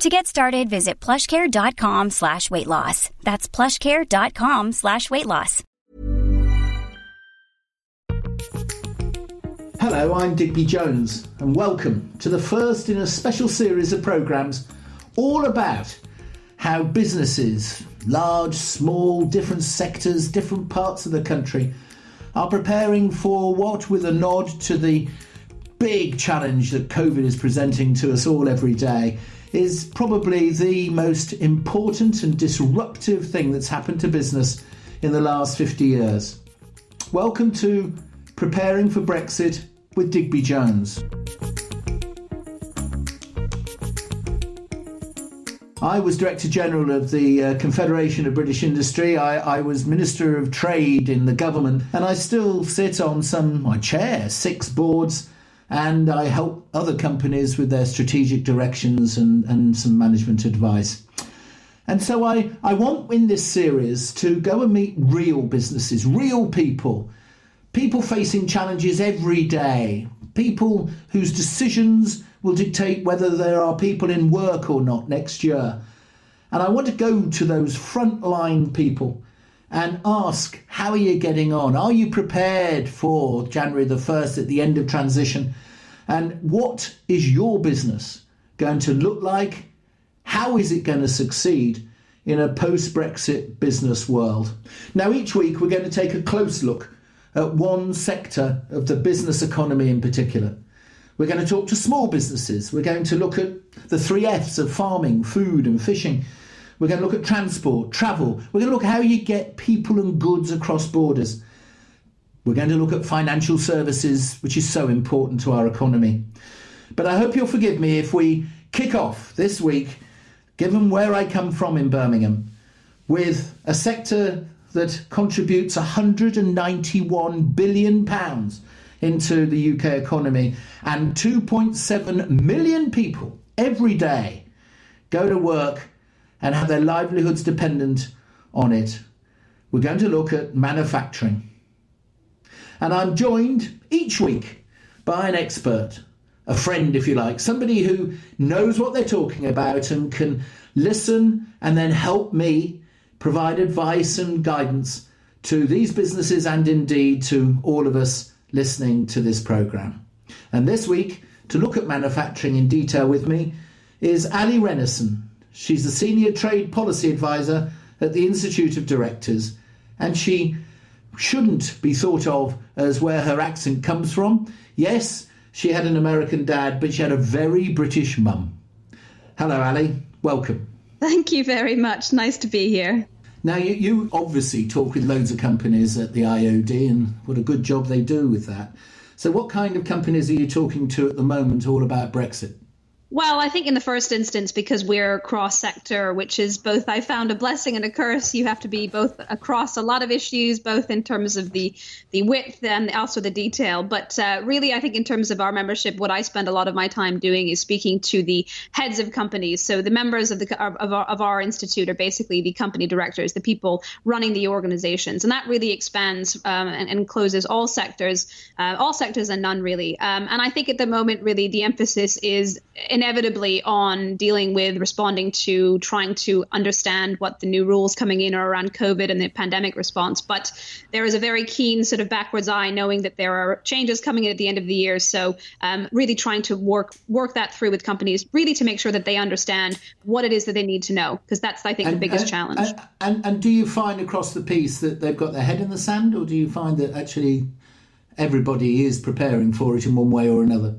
To get started, visit plushcare.com slash weight loss. That's plushcare.com slash weight loss. Hello, I'm Digby Jones, and welcome to the first in a special series of programmes all about how businesses, large, small, different sectors, different parts of the country, are preparing for what, with a nod to the big challenge that COVID is presenting to us all every day, is probably the most important and disruptive thing that's happened to business in the last 50 years. Welcome to Preparing for Brexit with Digby Jones. I was Director General of the uh, Confederation of British Industry. I, I, was Minister of Trade in the government, and I still sit on some, my chair, six boards, and I help other companies with their strategic directions and, and some management advice. And so I, I want in this series to go and meet real businesses, real people, people facing challenges every day, people whose decisions will dictate whether there are people in work or not next year. And I want to go to those frontline people and ask, how are you getting on? Are you prepared for January the 1st at the end of transition? And what is your business going to look like? How is it going to succeed in a post Brexit business world? Now, each week we're going to take a close look at one sector of the business economy in particular. We're going to talk to small businesses. We're going to look at the three F's of farming, food, and fishing. We're going to look at transport, travel. We're going to look at how you get people and goods across borders. We're going to look at financial services, which is so important to our economy. But I hope you'll forgive me if we kick off this week, given where I come from in Birmingham, with a sector that contributes 191 billion pounds into the UK economy, and 2.7 million people every day go to work and have their livelihoods dependent on it. We're going to look at manufacturing. And I'm joined each week by an expert, a friend, if you like, somebody who knows what they're talking about and can listen and then help me provide advice and guidance to these businesses and indeed to all of us listening to this programme. And this week, to look at manufacturing in detail with me, is Ali Renison. She's the Senior Trade Policy Advisor at the Institute of Directors, and she shouldn't be thought of as where her accent comes from. Yes, she had an American dad, but she had a very British mum. Hello, Ali. Welcome. Thank you very much. Nice to be here. Now, you, you obviously talk with loads of companies at the IOD, and what a good job they do with that. So, what kind of companies are you talking to at the moment all about Brexit? Well, I think in the first instance, because we're cross sector, which is both, I found a blessing and a curse. You have to be both across a lot of issues, both in terms of the, the width and also the detail. But uh, really, I think in terms of our membership, what I spend a lot of my time doing is speaking to the heads of companies. So the members of the of our, of our institute are basically the company directors, the people running the organizations, and that really expands um, and, and, closes all sectors, uh, all sectors and none really. Um, and I think at the moment, really, the emphasis is inevitably on dealing with responding to trying to understand what the new rules coming in are around COVID and the pandemic response. But there is a very keen sort of backwards eye, knowing that there are changes coming in at the end of the year. So um, really trying to work work that through with companies, really to make sure that they understand what it is that they need to know, because that's I think and, the biggest and, challenge. And, and and do you find across the piece that they've got their head in the sand, or do you find that actually everybody is preparing for it in one way or another?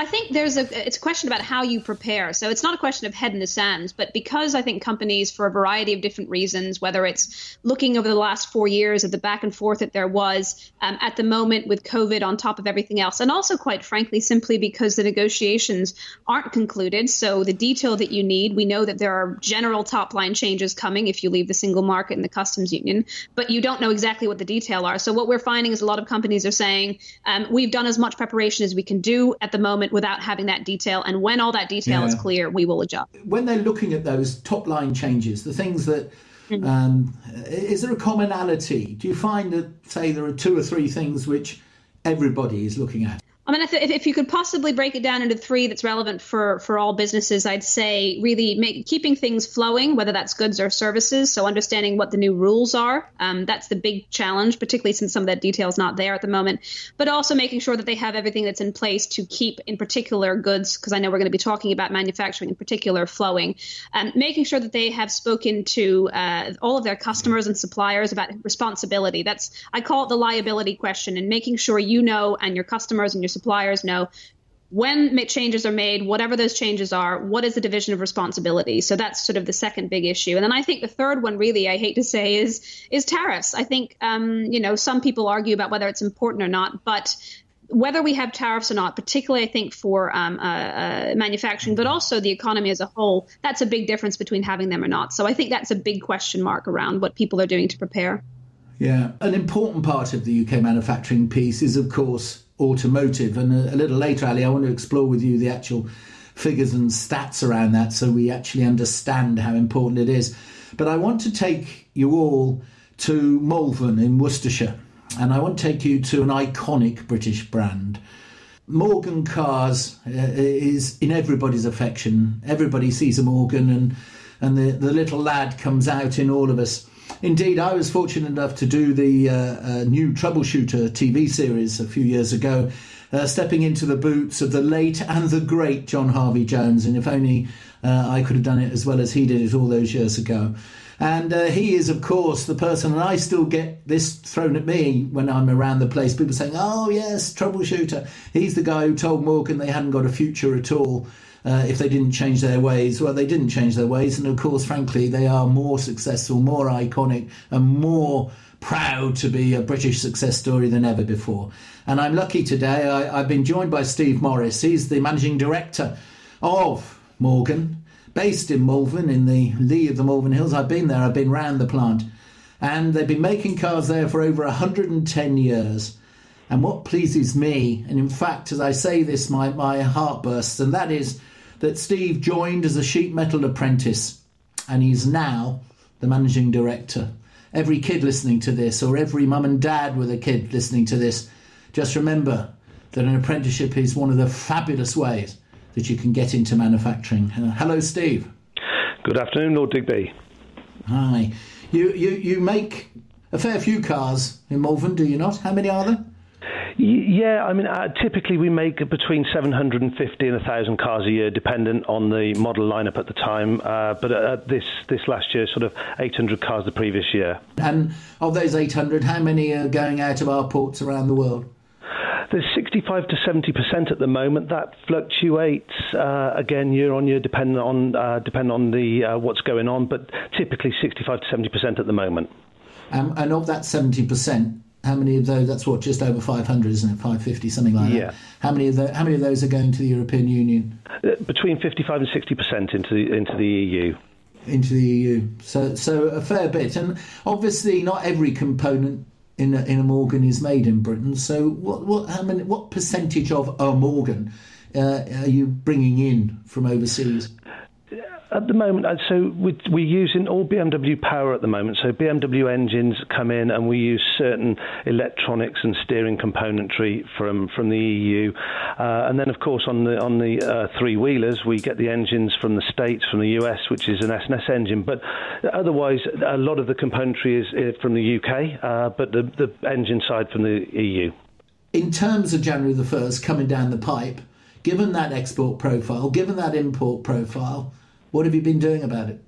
I think there's a it's a question about how you prepare. So it's not a question of head in the sand, but because I think companies, for a variety of different reasons, whether it's looking over the last four years at the back and forth that there was um, at the moment with COVID on top of everything else, and also quite frankly, simply because the negotiations aren't concluded. So the detail that you need, we know that there are general top line changes coming if you leave the single market and the customs union, but you don't know exactly what the detail are. So what we're finding is a lot of companies are saying um, we've done as much preparation as we can do at the moment without having that detail. And when all that detail yeah. is clear, we will adjust. When they're looking at those top line changes, the things that mm-hmm. um, is there a commonality? Do you find that, say, there are two or three things which everybody is looking at? I mean, if, if you could possibly break it down into three that's relevant for, for all businesses, I'd say really make, keeping things flowing, whether that's goods or services. So understanding what the new rules are. Um, that's the big challenge, particularly since some of that detail is not there at the moment. But also making sure that they have everything that's in place to keep, in particular, goods, because I know we're going to be talking about manufacturing in particular, flowing. Um, making sure that they have spoken to uh, all of their customers and suppliers about responsibility. That's I call it the liability question, and making sure you know and your customers and your suppliers know when changes are made, whatever those changes are, what is the division of responsibility? So that's sort of the second big issue. And then I think the third one, really, I hate to say, is is tariffs. I think um, you know some people argue about whether it's important or not, but whether we have tariffs or not, particularly I think for um, uh, uh, manufacturing, but also the economy as a whole, that's a big difference between having them or not. So I think that's a big question mark around what people are doing to prepare. Yeah, an important part of the UK manufacturing piece is, of course, automotive. And a, a little later, Ali, I want to explore with you the actual figures and stats around that so we actually understand how important it is. But I want to take you all to Malvern in Worcestershire, and I want to take you to an iconic British brand. Morgan Cars uh, is in everybody's affection. Everybody sees a Morgan, and and the, the little lad comes out in all of us. Indeed, I was fortunate enough to do the uh, uh, new Troubleshooter TV series a few years ago, uh, stepping into the boots of the late and the great John Harvey Jones. And if only uh, I could have done it as well as he did it all those years ago. And uh, he is, of course, the person, and I still get this thrown at me when I'm around the place. People saying, oh, yes, Troubleshooter. He's the guy who told Morgan they hadn't got a future at all uh, if they didn't change their ways. Well, they didn't change their ways, and of course, frankly, they are more successful, more iconic, and more proud to be a British success story than ever before. And I'm lucky today. I, have been joined by Steve Morris. He's the managing director of Morgan, based in Malvern, in the lee of the Malvern Hills. I've been there. I've been round the plant, and they've been making cars there for over 110 years. And what pleases me, and in fact, as I say this, my, my heart bursts, and that is that Steve joined as a sheet metal apprentice and he's now the managing director. Every kid listening to this, or every mum and dad with a kid listening to this, just remember that an apprenticeship is one of the fabulous ways that you can get into manufacturing. Uh, hello, Steve. Good afternoon, Lord Digby. Hi. You, you, you make a fair few cars in Malvern, do you not? How many are there? Yeah, I mean, uh, typically we make between 750 and 1,000 cars a year, dependent on the model lineup at the time. Uh, but uh, this this last year, sort of 800 cars the previous year. And of those 800, how many are going out of our ports around the world? There's 65 to 70 percent at the moment. That fluctuates uh, again year on year, depending on uh, depending on the uh, what's going on. But typically 65 to 70 percent at the moment. Um, and of that 70 percent, how many of those? That's what just over 500, isn't it? 550, something like yeah. that. How many of those? How many of those are going to the European Union? Uh, between 55 and 60 percent into the into the EU. Into the EU, so so a fair bit, and obviously not every component in a, in a Morgan is made in Britain. So what what how many what percentage of a Morgan uh, are you bringing in from overseas? At the moment, uh, so we're using all BMW power at the moment. So BMW engines come in, and we use certain electronics and steering componentry from from the EU. Uh, and then, of course, on the on the uh, three wheelers, we get the engines from the states, from the US, which is an S&S engine. But otherwise, a lot of the componentry is from the UK, uh, but the the engine side from the EU. In terms of January the first coming down the pipe, given that export profile, given that import profile what have you been doing about it?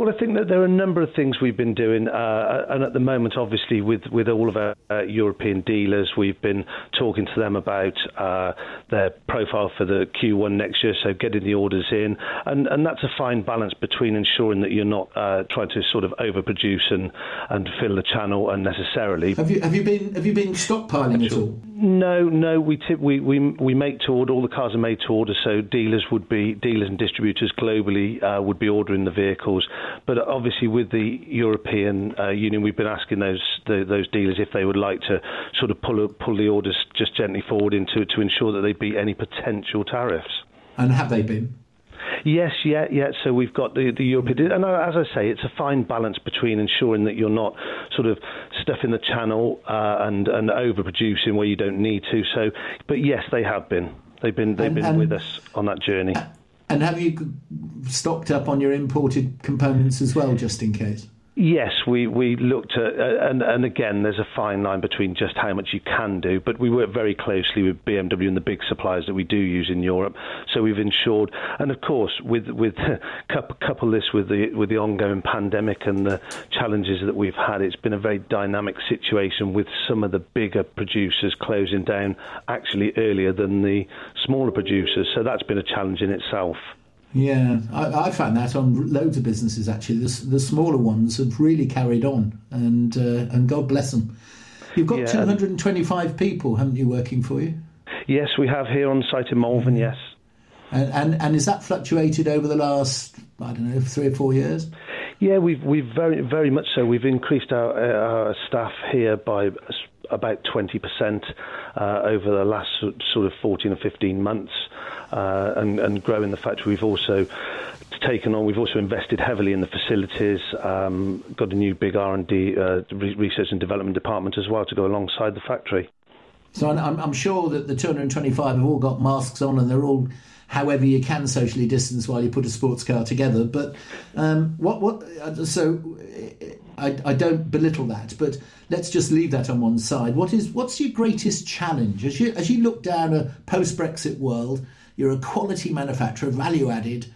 Well, I think that there are a number of things we've been doing, uh, and at the moment, obviously, with, with all of our uh, European dealers, we've been talking to them about uh, their profile for the Q1 next year, so getting the orders in, and, and that's a fine balance between ensuring that you're not uh, trying to sort of overproduce and, and fill the channel unnecessarily. Have you have you been have you been stockpiling at all? No, no. We tip, we, we we make to order. All the cars are made to order, so dealers would be dealers and distributors globally uh, would be ordering the vehicles. But obviously, with the European uh, Union, we've been asking those the, those dealers if they would like to sort of pull pull the orders just gently forward into to ensure that they beat any potential tariffs. And have they been? Yes, yeah, yeah. So we've got the, the European, and as I say, it's a fine balance between ensuring that you're not sort of stuffing the channel uh, and and overproducing where you don't need to. So, but yes, they have been. They've been they've and, been and, with us on that journey. And have you stocked up on your imported components as well, just in case? Yes, we, we looked at, uh, and, and again, there's a fine line between just how much you can do, but we work very closely with BMW and the big suppliers that we do use in Europe. So we've ensured, and of course, with with couple this with the with the ongoing pandemic and the challenges that we've had, it's been a very dynamic situation with some of the bigger producers closing down actually earlier than the smaller producers. So that's been a challenge in itself. Yeah, mm. I, I found that on loads of businesses actually. The, the smaller ones have really carried on, and uh, and God bless them. You've got yeah. 225 people, haven't you, working for you? Yes, we have here on site in Malvern. Mm. Yes. And, and and is that fluctuated over the last I don't know three or four years? Yeah, we've we've very very much so. We've increased our, uh, our staff here by about 20% uh, over the last sort of 14 or 15 months uh, and, and growing the factory. We've also taken on. We've also invested heavily in the facilities. Um, got a new big R and D uh, research and development department as well to go alongside the factory. So I'm, I'm, sure that the 225 have all got masks on and they're all, however you can, socially distance while you put a sports car together. But um, what what uh, so I, I don't belittle that, but let's just leave that on one side. What is what's your greatest challenge as you as you look down a post Brexit world? You're a quality manufacturer, value added.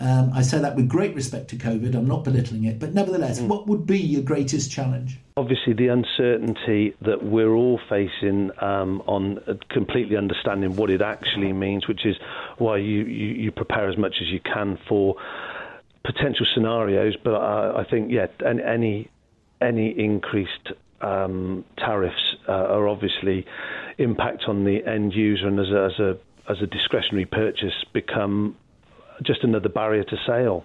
Um, I say that with great respect to COVID. I'm not belittling it, but nevertheless, mm. what would be your greatest challenge? Obviously, the uncertainty that we're all facing um, on completely understanding what it actually means, which is why you, you, you prepare as much as you can for potential scenarios. But I, I think, yeah, any any increased um, tariffs uh, are obviously impact on the end user and as a, as a as a discretionary purchase become just another barrier to sale.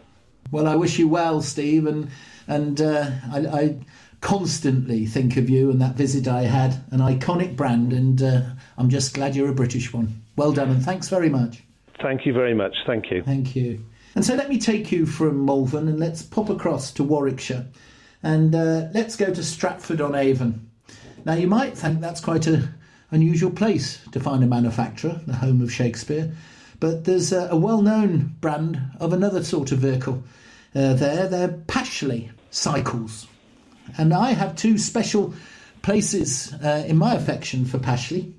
Well, I wish you well, Steve, and and uh, I, I, constantly think of you and that visit I had, an iconic brand, and uh, I'm just glad you're a British one. Well done, and thanks very much. Thank you very much. Thank you. Thank you. And so let me take you from Malvern and let's pop across to Warwickshire, and uh, let's go to Stratford on Avon. Now you might think that's quite an unusual place to find a manufacturer, the home of Shakespeare. But there's a, a well known brand of another sort of vehicle uh, there. They're Pashley cycles. And I have two special places uh, in my affection for Pashley.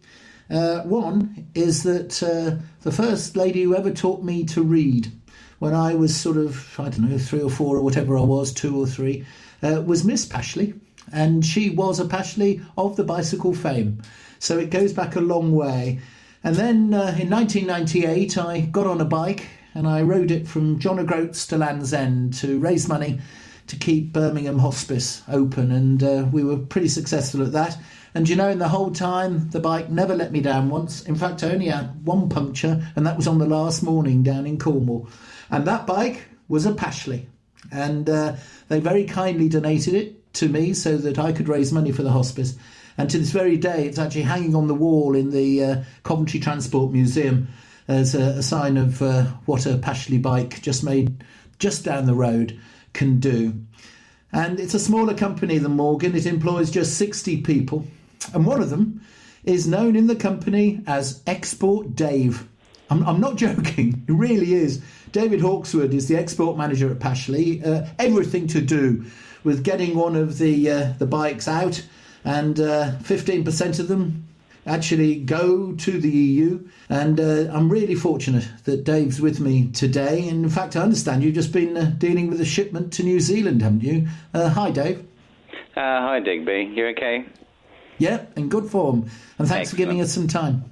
Uh, one is that uh, the first lady who ever taught me to read when I was sort of, I don't know, three or four or whatever I was, two or three, uh, was Miss Pashley. And she was a Pashley of the bicycle fame. So it goes back a long way. And then uh, in 1998, I got on a bike and I rode it from John O'Groats to Land's End to raise money to keep Birmingham Hospice open. And uh, we were pretty successful at that. And you know, in the whole time, the bike never let me down once. In fact, I only had one puncture, and that was on the last morning down in Cornwall. And that bike was a Pashley. And uh, they very kindly donated it to me so that I could raise money for the hospice. And to this very day, it's actually hanging on the wall in the uh, Coventry Transport Museum. as a, a sign of uh, what a Pashley bike just made just down the road can do. And it's a smaller company than Morgan. It employs just 60 people. And one of them is known in the company as Export Dave. I'm, I'm not joking, it really is. David Hawkswood is the export manager at Pashley. Uh, everything to do with getting one of the uh, the bikes out, and uh, 15% of them actually go to the EU. And uh, I'm really fortunate that Dave's with me today. And in fact, I understand you've just been uh, dealing with a shipment to New Zealand, haven't you? Uh, hi, Dave. hi, Digby. You okay? Yeah, in good form. And thanks Excellent. for giving us some time.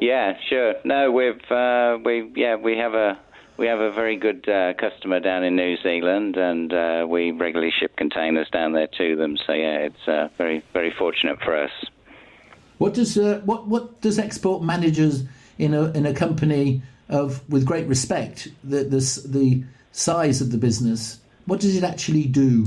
Yeah, sure. No, we've uh, we yeah we have a we have a very good uh, customer down in New Zealand, and uh, we regularly ship containers down there to them. So yeah, it's uh, very very fortunate for us. What does uh, what what does export managers in a in a company of with great respect the the, the size of the business? What does it actually do?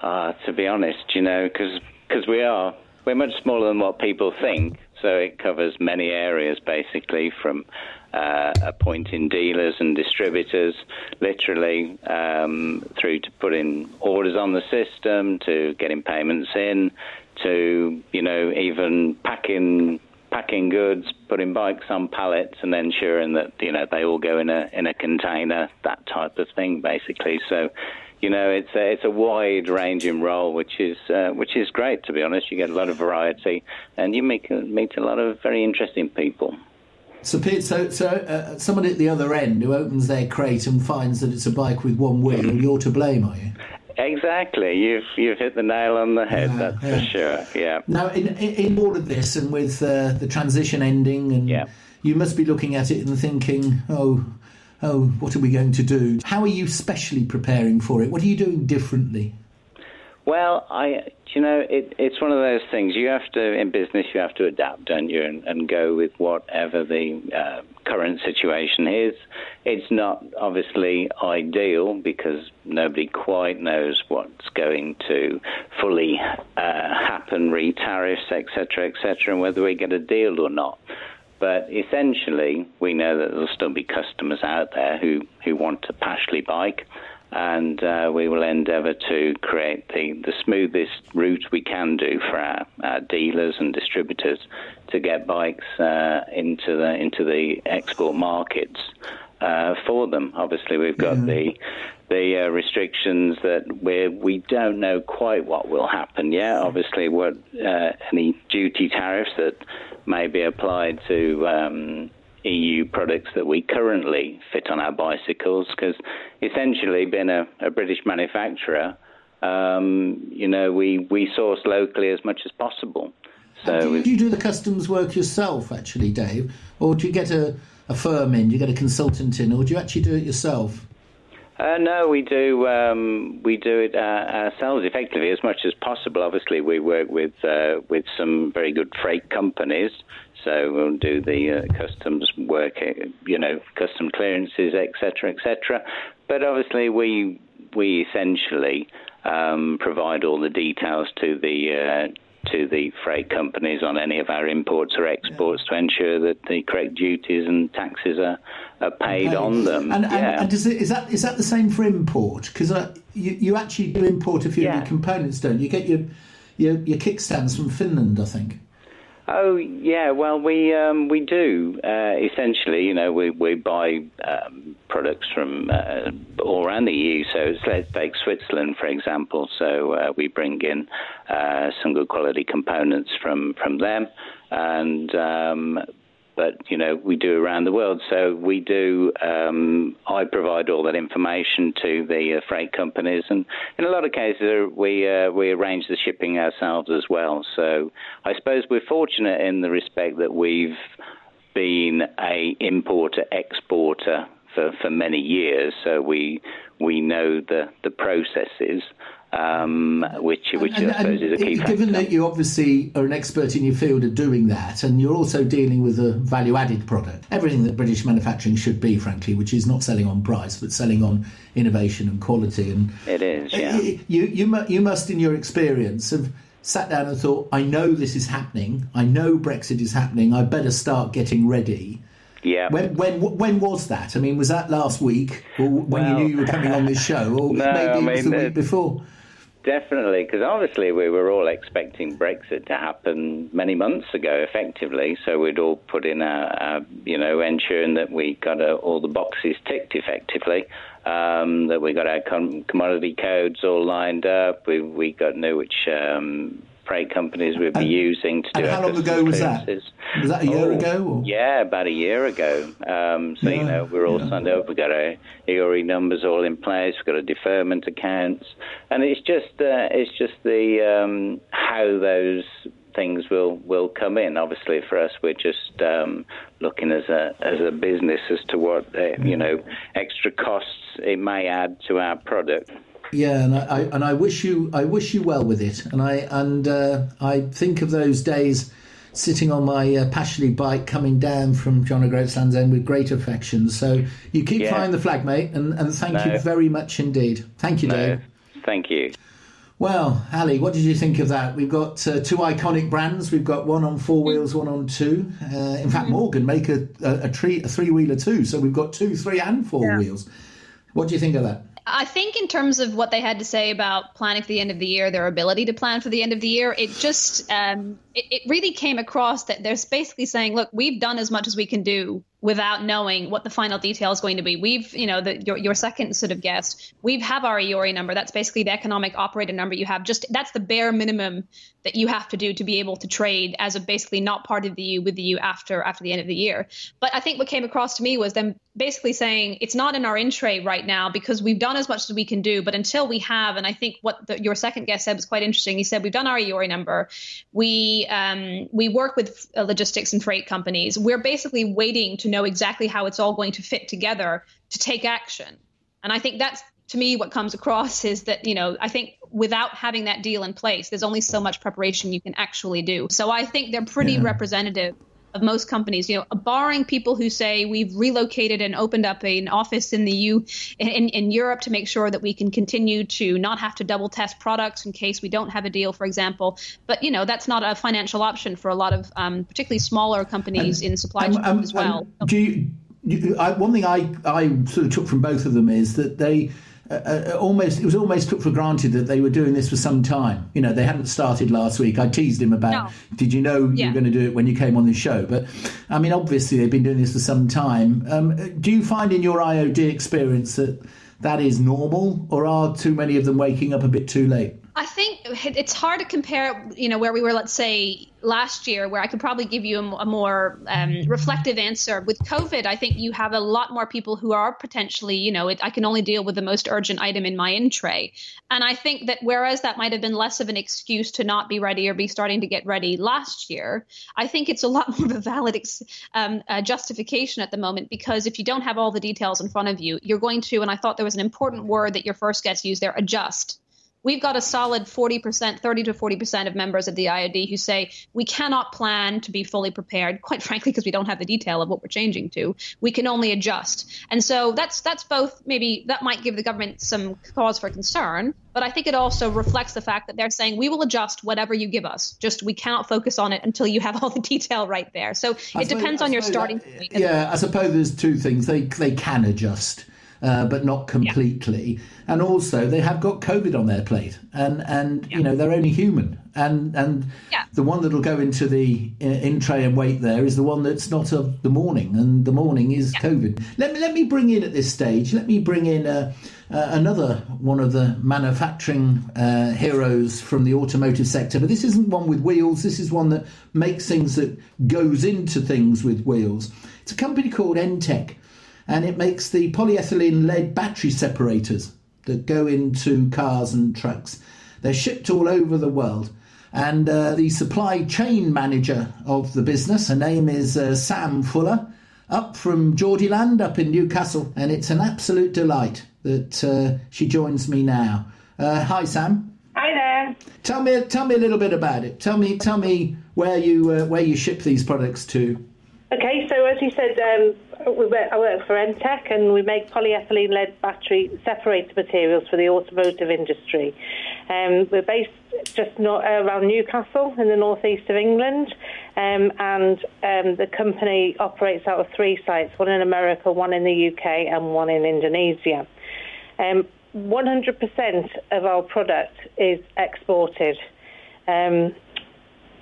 Uh, to be honest, you know, because we are we're much smaller than what people think, so it covers many areas basically from uh, appointing dealers and distributors, literally um, through to putting orders on the system, to getting payments in, to you know even packing packing goods, putting bikes on pallets, and ensuring that you know they all go in a in a container, that type of thing, basically. So you know, it's a, it's a wide ranging role, which is uh, which is great. To be honest, you get a lot of variety, and you meet meet a lot of very interesting people. So, so, so uh, somebody at the other end who opens their crate and finds that it's a bike with one wheel, mm-hmm. you're to blame, are you? Exactly, you've you've hit the nail on the head. that's yeah. for sure. Yeah. Now, in in all of this, and with uh, the transition ending, and yeah. you must be looking at it and thinking, oh, oh, what are we going to do? How are you specially preparing for it? What are you doing differently? Well, I, you know, it, it's one of those things. You have to, in business, you have to adapt, don't you, and, and go with whatever the uh, current situation is. It's not obviously ideal because nobody quite knows what's going to fully uh, happen, re tariffs, etc., etc., and whether we get a deal or not. But essentially, we know that there'll still be customers out there who, who want a Pashley bike, and uh, we will endeavour to create the, the smoothest route we can do for our, our dealers and distributors to get bikes uh, into the into the export markets uh, for them. Obviously, we've got yeah. the the uh, restrictions that we we don't know quite what will happen yet. Obviously, what uh, any duty tariffs that may be applied to um, EU products that we currently fit on our bicycles, because essentially, being a, a British manufacturer, um, you know, we, we source locally as much as possible. So do you, do you, do the customs work yourself, actually, Dave, or do you get a, a firm in, do you get a consultant in, or do you actually do it yourself? Uh, no, we do. Um, we do it uh, ourselves effectively as much as possible. Obviously, we work with uh, with some very good freight companies, so we'll do the uh, customs work, uh, you know, custom clearances, etc., etc. But obviously, we we essentially um, provide all the details to the uh, to the freight companies on any of our imports or exports yeah. to ensure that the correct duties and taxes are, are paid okay. on them. And, yeah. and, and it, is that is that the same for import? Because uh, you, you actually do import a few yeah. of your components, don't you? You get your, your your kickstands from Finland, I think. Oh yeah, well we um, we do uh, essentially. You know, we we buy um, products from uh, all around the EU. So let's take Switzerland for example. So uh, we bring in uh, some good quality components from from them, and um, but you know we do around the world. So we do. Um, I provide all that information to the uh, freight companies, and in a lot of cases uh, we uh, we arrange the shipping ourselves as well. So I suppose we're fortunate in the respect that we've been a importer exporter for, for many years, so we we know the the processes um, which which and, I suppose is a key factor. Given that you obviously are an expert in your field of doing that, and you're also dealing with a value-added product, everything that British manufacturing should be, frankly, which is not selling on price but selling on innovation and quality. And it is, yeah. You you you must, in your experience, have sat down and thought, I know this is happening. I know Brexit is happening. I better start getting ready. Yeah. When when when was that? I mean, was that last week, or when Well- you knew you were coming on this show, or No, maybe I it was the mean, week before? Definitely, because obviously we were all expecting Brexit to happen many months ago, effectively. So we'd all put in our, our you know, ensuring that we got uh, all the boxes ticked effectively, um, that we got our com- commodity codes all lined up. We we got knew which um, freight companies we'd be And- using to do how long ago was that? Was that a year Oh, ago? Or? Yeah, about a year ago. Um, so, Yeah, you know, we're all yeah. signed up. We've got our EORI numbers all in place. We've got a deferment accounts. And it's just, uh, it's just the um, how those things will, will come in. Obviously, for us, we're just um, looking as a, as a business as to what, uh, you know, extra costs it may add to our product. Yeah, and I, I and I wish you I wish you well with it, and I and uh, I think of those days sitting on my uh, Pashley bike coming down from John O'Groats Land's End with great affection. So you keep Yeah. flying the flag, mate, and, and thank No. you very much indeed. Thank you, No, Dave. thank you. Well, Ali, what did you think of that? We've got uh, two iconic brands. We've got one on four wheels, one on two. Uh, in fact, Morgan make a a, a, a three wheeler too. So we've got two, three, and four wheels. What do you think of that? I think in terms of what they had to say about planning for the end of the year, their ability to plan for the end of the year, it just um, it, it really came across that they're basically saying, look, we've done as much as we can do without knowing what the final detail is going to be. We've, you know, the, your your second sort of guest, we have our EORI number. That's basically the economic operator number you have. Just that's the bare minimum that you have to do to be able to trade as a basically not part of the EU with the EU after after the end of the year. But I think what came across to me was them basically saying it's not in our in tray right now because we've done as much as we can do. But until we have, and I think what the, your second guest said was quite interesting. He said we've done our EORI number, we um, we work with uh, logistics and freight companies. We're basically waiting to know exactly how it's all going to fit together to take action. And I think that's to me what comes across is that you know I think without having that deal in place, there's only so much preparation you can actually do. So I think they're pretty Yeah. representative of most companies. You know, barring people who say we've relocated and opened up an office in the U in, in Europe to make sure that we can continue to not have to double test products in case we don't have a deal, for example. But you know, that's not a financial option for a lot of um, particularly smaller companies in supply chain as well. do you, you, I, one thing I, I sort of took from both of them is that they uh, uh, almost it was almost took for granted that they were doing this for some time. You know, they hadn't started last week. I teased him about, No. did you know you Yeah. were going to do it when you came on the show? But I mean, obviously they've been doing this for some time. Um, do you find in your IOD experience that that is normal, or are too many of them waking up a bit too late? I think it's hard to compare, you know, where we were, let's say, last year, where I could probably give you a more um, reflective answer. With COVID, I think you have a lot more people who are potentially, you know, it, I can only deal with the most urgent item in my in tray. And I think that whereas that might have been less of an excuse to not be ready or be starting to get ready last year, I think it's a lot more of a valid ex- um, uh, justification at the moment because if you don't have all the details in front of you, you're going to, and I thought there was an important word that your first guest used there, adjust. We've got a solid 40%, 30 to 40% of members of the IOD who say we cannot plan to be fully prepared, quite frankly, because we don't have the detail of what we're changing to. We can only adjust. And so that's that's both maybe that might give the government some cause for concern, but I think it also reflects the fact that they're saying we will adjust whatever you give us. Just we cannot focus on it until you have all the detail right there. So I it suppose- depends on your starting that- point. Yeah, I suppose there's two things. They they can adjust, uh, but not completely. And also, they have got COVID on their plate, and and you know they're only human. And and Yeah. the one that'll go into the uh, in tray and wait there is the one that's not of the morning, and the morning is COVID. Let me let me bring in at this stage. Let me bring in. Uh, uh, another one of the manufacturing uh, heroes from the automotive sector, but this isn't one with wheels. This is one that makes things that goes into things with wheels. It's a company called Entek, and it makes the polyethylene lead battery separators that go into cars and trucks. They're shipped all over the world. And uh, the supply chain manager of the business, her name is uh, Sam Fuller, up from Geordieland, up in Newcastle, and it's an absolute delight that uh, she joins me now. Uh, hi, Sam. Hi there. Tell me, tell me a little bit about it. Tell me, tell me where you uh, where you ship these products to. Okay, so as you said, um, I work for Entek and we make polyethylene lead battery separator materials for the automotive industry. Um, we're based just not around Newcastle in the northeast of England. Um, and um, the company operates out of three sites one in America, one in the UK, and one in Indonesia. Um, 100% of our product is exported. Um,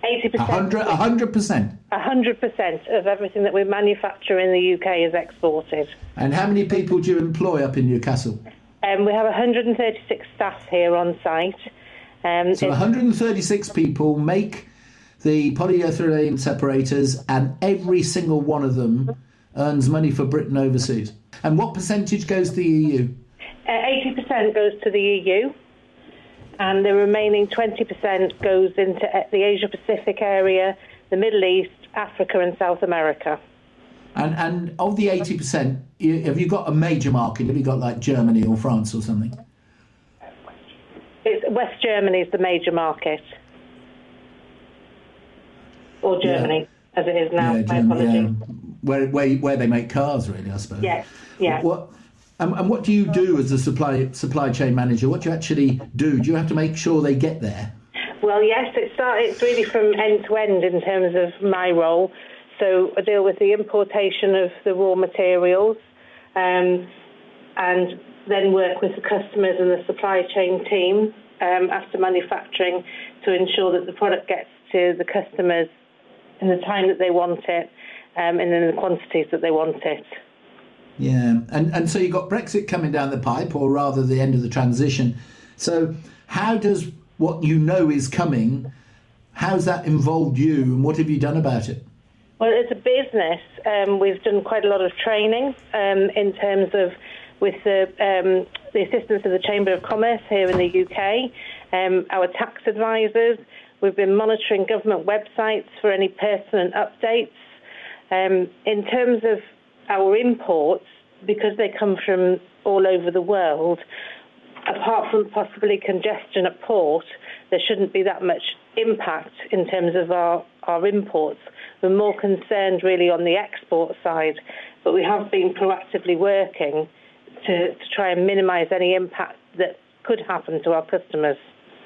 80%. 100 percent. 100% of everything that we manufacture in the UK is exported. And how many people do you employ up in Newcastle? Um, we have 136 staff here on site. Um, So 136 people make the polyethylene separators, and every single one of them earns money for Britain overseas. And what percentage goes to the EU? Uh, 80% goes to the EU, and the remaining 20% goes into the Asia Pacific area, the Middle East, Africa, and South America. And and of the 80%, have you got a major market? Have you got like Germany or France or something? It's, West Germany is the major market, or Germany as it is now. yeah, my Germany, apologies. yeah. Where, where where they make cars, really, I suppose. Yes, yeah. What and, and what do you do as a supply supply chain manager? What do you actually do? Do you have to make sure they get there? Well, yes, it start, it's really from end to end in terms of my role. So I deal with the importation of the raw materials um, and then work with the customers and the supply chain team um, after manufacturing to ensure that the product gets to the customers in the time that they want it um, and in the quantities that they want it. Yeah, and and so you've got Brexit coming down the pipe, or rather the end of the transition. So how does what you know is coming? How's that involved you, and what have you done about it? Well, as a business, um, we've done quite a lot of training um, in terms of with the, um, the assistance of the Chamber of Commerce here in the UK, um, our tax advisors. We've been monitoring government websites for any pertinent updates. Um, in terms of our imports, because they come from all over the world, apart from possibly congestion at port, there shouldn't be that much impact in terms of our, our imports. We're more concerned really on the export side, but we have been proactively working to, to try and minimise any impact that could happen to our customers.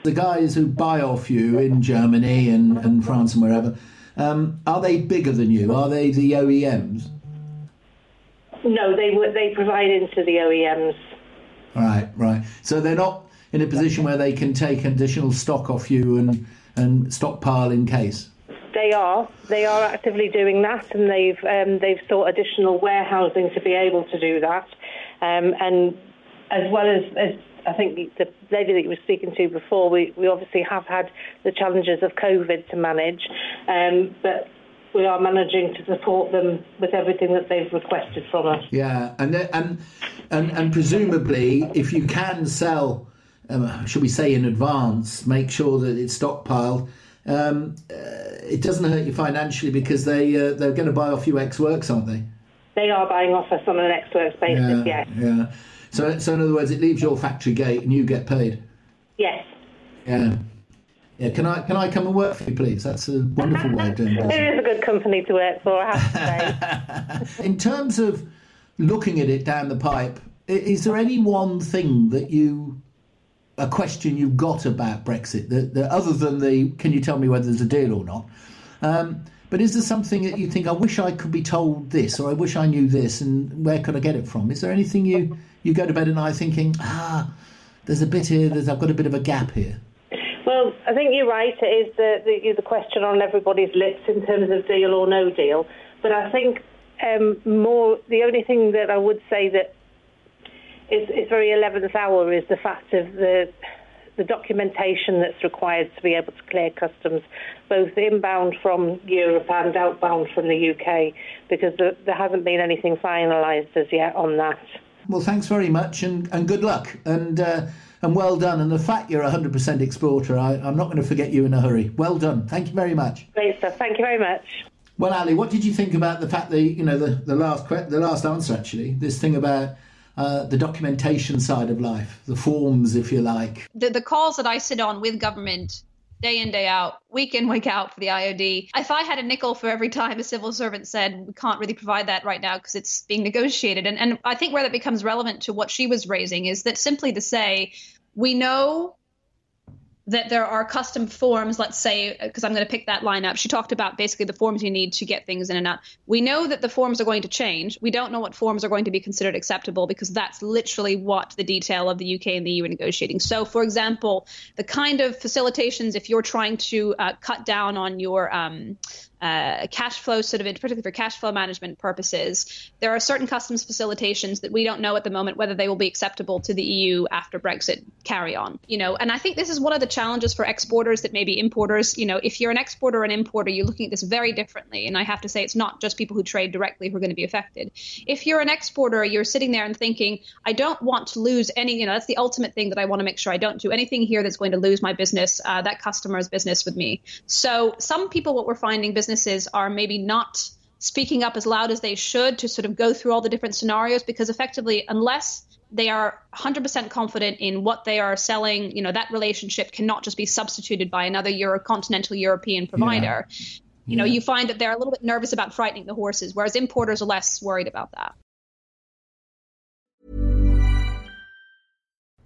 The guys who buy off you in Germany and, and France and wherever, um, are they bigger than you? Are they the OEMs? No, they wo- they provide into the OEMs. Right, right. So they're not in a position where they can take additional stock off you and and stockpile in case. They are. They are actively doing that, and they've um, they've sought additional warehousing to be able to do that. Um, and as well as, as I think the lady that you were speaking to before, we, we obviously have had the challenges of COVID to manage, um, but we are managing to support them with everything that they've requested from us. Yeah, and and and and presumably, if you can sell, um, should we say in advance, make sure that it's stockpiled. Um, uh, it doesn't hurt you financially because they uh, they're going to buy off you ex works, aren't they? They are buying off us on an ex works basis, yes. yeah. So so in other words, it leaves your factory gate and you get paid. Yes. Yeah. Yeah, can I can I come and work for you, please? That's a wonderful way of doing business. It is a good company to work for, I have to say. In terms of looking at it down the pipe, is there any one thing that you, a question you've got about Brexit, that, that other than the, can you tell me whether there's a deal or not? Um, but is there something that you think, I wish I could be told this, or I wish I knew this, and where could I get it from? Is there anything you, you go to bed at night thinking, ah, there's a bit here, there's, I've got a bit of a gap here? I think you're right. It is the, the, the question on everybody's lips in terms of deal or no deal. But I think um, more the only thing that I would say that is, is very 11th hour is the fact of the the documentation that's required to be able to clear customs, both inbound from Europe and outbound from the UK, because there, there hasn't been anything finalised as yet on that. Well, thanks very much, and, and good luck, and uh, and well done. And the fact you're a hundred percent exporter, I, I'm not going to forget you in a hurry. Well done. Thank you very much. Great stuff. Thank you very much. Well, Ali, what did you think about the fact that you know the, the last que- the last answer actually this thing about uh, the documentation side of life, the forms, if you like. the, the calls that I sit on with government day in, day out, week in, week out for the IOD, if I had a nickel for every time a civil servant said, we can't really provide that right now because it's being negotiated. And, and I think where that becomes relevant to what she was raising is that simply to say, we know that there are custom forms, let's say, because I'm going to pick that line up. She talked about basically the forms you need to get things in and out. We know that the forms are going to change. We don't know what forms are going to be considered acceptable because that's literally what the detail of the UK and the EU are negotiating. So, for example, the kind of facilitations, if you're trying to uh, cut down on your um, uh, cash flow sort of, particularly for cash flow management purposes, there are certain customs facilitations that we don't know at the moment whether they will be acceptable to the EU after Brexit carry on. You know, and I think this is one of the challenges for exporters that maybe importers. You know, if you're an exporter or an importer, you're looking at this very differently. And I have to say, it's not just people who trade directly who are going to be affected. If you're an exporter, you're sitting there and thinking, I don't want to lose any. You know, that's the ultimate thing that I want to make sure I don't do anything here that's going to lose my business, uh, that customer's business with me. So some people, what we're finding, business businesses are maybe not speaking up as loud as they should to sort of go through all the different scenarios because effectively unless they are 100% confident in what they are selling you know that relationship cannot just be substituted by another Euro continental european provider. Yeah. you know you find that they're a little bit nervous about frightening the horses whereas importers are less worried about that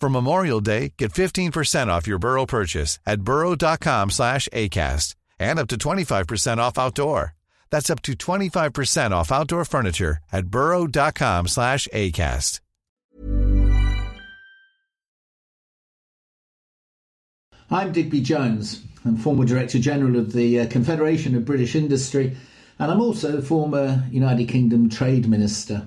For Memorial Day, get 15% off your Burrow purchase at burrow.com slash ACAST and up to 25% off outdoor. That's up to 25% off outdoor furniture at burrow.com slash ACAST. I'm Digby Jones. I'm former Director General of the uh, Confederation of British Industry, and I'm also former United Kingdom Trade Minister.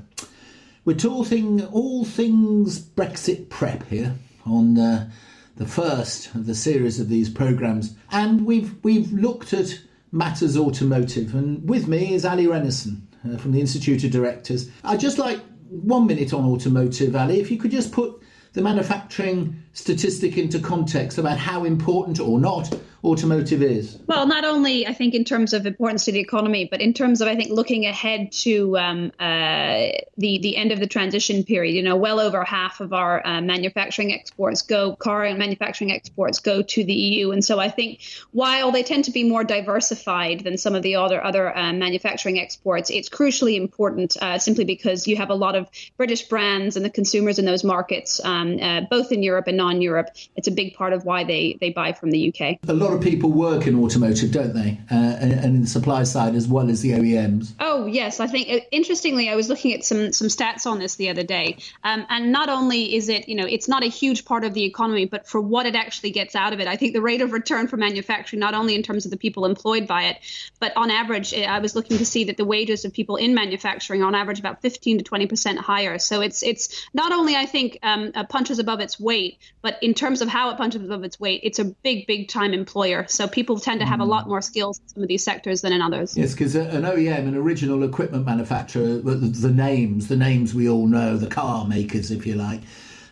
We're talking all things Brexit prep here on uh, the first of the series of these programmes, and we've we've looked at matters automotive. And with me is Ali Renison uh, from the Institute of Directors. I'd just like one minute on automotive, Ali. If you could just put the manufacturing statistic into context about how important or not automotive is? Well, not only I think in terms of importance to the economy, but in terms of I think looking ahead to um, uh, the the end of the transition period. You know, well over half of our uh, manufacturing exports go car and manufacturing exports go to the EU, and so I think while they tend to be more diversified than some of the other other uh, manufacturing exports, it's crucially important uh, simply because you have a lot of British brands and the consumers in those markets, um, uh, both in Europe and non-Europe. It's a big part of why they they buy from the UK. A lot of people work in automotive, don't they? Uh, and, and, in the supply side as well as the OEMs. Oh yes, I think uh, interestingly, I was looking at some some stats on this the other day, um, and not only is it you know it's not a huge part of the economy, but for what it actually gets out of it, I think the rate of return for manufacturing, not only in terms of the people employed by it, but on average, I was looking to see that the wages of people in manufacturing, on average, about 15 to 20 percent higher. So it's it's not only I think um, punches above its weight, but in terms of how it punches above its weight, it's a big big time employer. So people tend to have a lot more skills in some of these sectors than in others. Yes, because an OEM, an original equipment manufacturer, the names, the names we all know, the car makers, if you like.